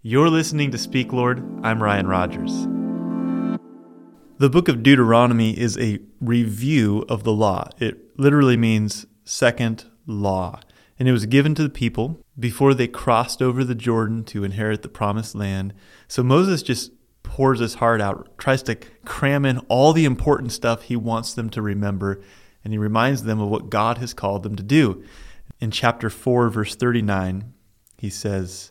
You're listening to Speak Lord. I'm Ryan Rogers. The book of Deuteronomy is a review of the law. It literally means second law. And it was given to the people before they crossed over the Jordan to inherit the promised land. So Moses just pours his heart out, tries to cram in all the important stuff he wants them to remember, and he reminds them of what God has called them to do. In chapter 4, verse 39, he says,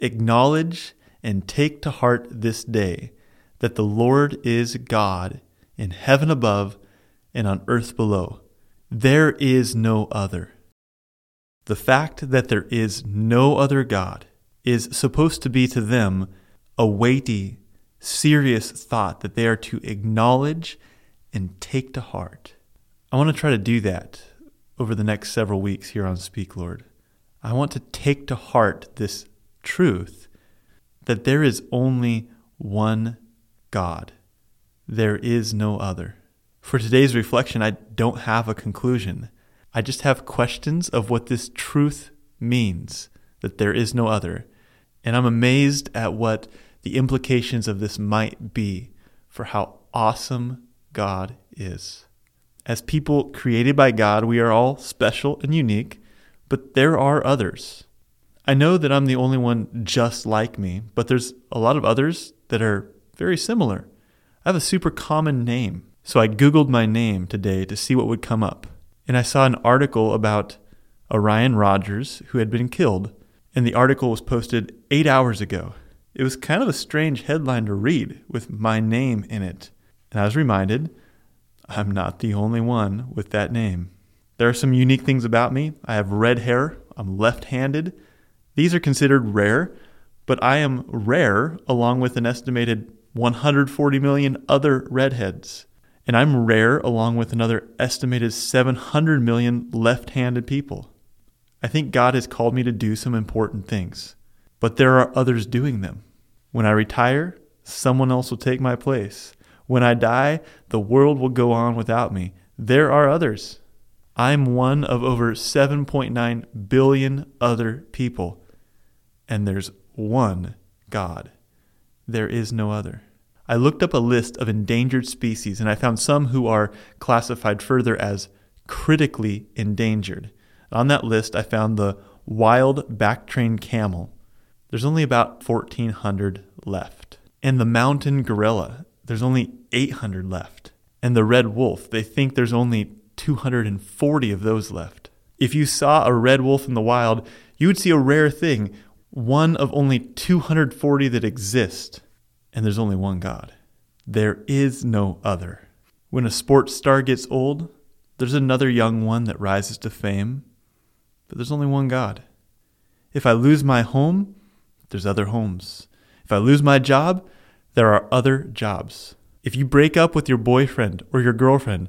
Acknowledge and take to heart this day that the Lord is God in heaven above and on earth below. There is no other. The fact that there is no other God is supposed to be to them a weighty, serious thought that they are to acknowledge and take to heart. I want to try to do that over the next several weeks here on Speak Lord. I want to take to heart this truth that there is only one God. There is no other. For today's reflection, I don't have a conclusion. I just have questions of what this truth means that there is no other. And I'm amazed at what the implications of this might be for how awesome God is. As people created by God, we are all special and unique, but there are others. I know that I'm the only one just like me, but there's a lot of others that are very similar. I have a super common name. So I Googled my name today to see what would come up. And I saw an article about a Ryan Rogers who had been killed. And the article was posted eight hours ago. It was kind of a strange headline to read with my name in it. And I was reminded I'm not the only one with that name. There are some unique things about me. I have red hair, I'm left handed, these are considered rare, but I am rare along with an estimated 140 million other redheads. And I'm rare along with another estimated 700 million left handed people. I think God has called me to do some important things, but there are others doing them. When I retire, someone else will take my place. When I die, the world will go on without me. There are others. I'm one of over 7.9 billion other people and there's one God. There is no other. I looked up a list of endangered species and I found some who are classified further as critically endangered. On that list, I found the wild Bactrian camel. There's only about 1,400 left. And the mountain gorilla, there's only 800 left. And the red wolf, they think there's only 240 of those left. If you saw a red wolf in the wild, you would see a rare thing one of only 240 that exist, and there's only one God. There is no other. When a sports star gets old, there's another young one that rises to fame, but there's only one God. If I lose my home, there's other homes. If I lose my job, there are other jobs. If you break up with your boyfriend or your girlfriend,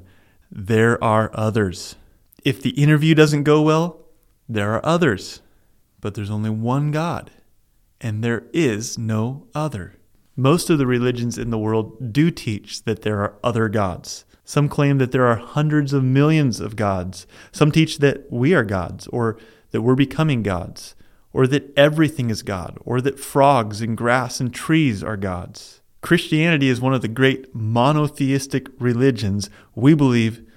there are others. If the interview doesn't go well, there are others. But there's only one God, and there is no other. Most of the religions in the world do teach that there are other gods. Some claim that there are hundreds of millions of gods. Some teach that we are gods, or that we're becoming gods, or that everything is God, or that frogs and grass and trees are gods. Christianity is one of the great monotheistic religions. We believe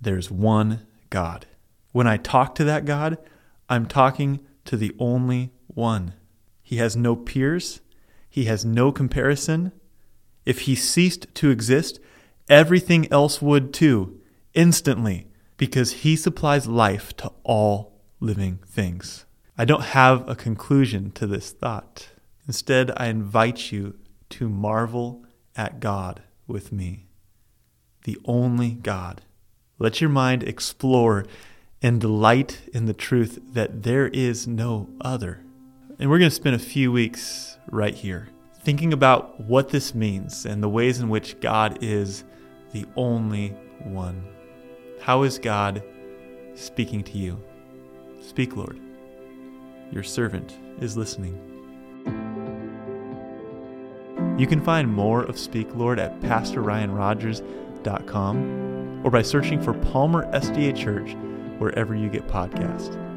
there's one God. When I talk to that God, I'm talking to the only one. He has no peers, he has no comparison. If he ceased to exist, everything else would too, instantly, because he supplies life to all living things. I don't have a conclusion to this thought. Instead, I invite you to marvel at God with me, the only God. Let your mind explore and delight in the truth that there is no other. And we're going to spend a few weeks right here thinking about what this means and the ways in which God is the only one. How is God speaking to you? Speak, Lord. Your servant is listening. You can find more of Speak Lord at PastorRyanRogers.com or by searching for Palmer SDA Church wherever you get podcasts.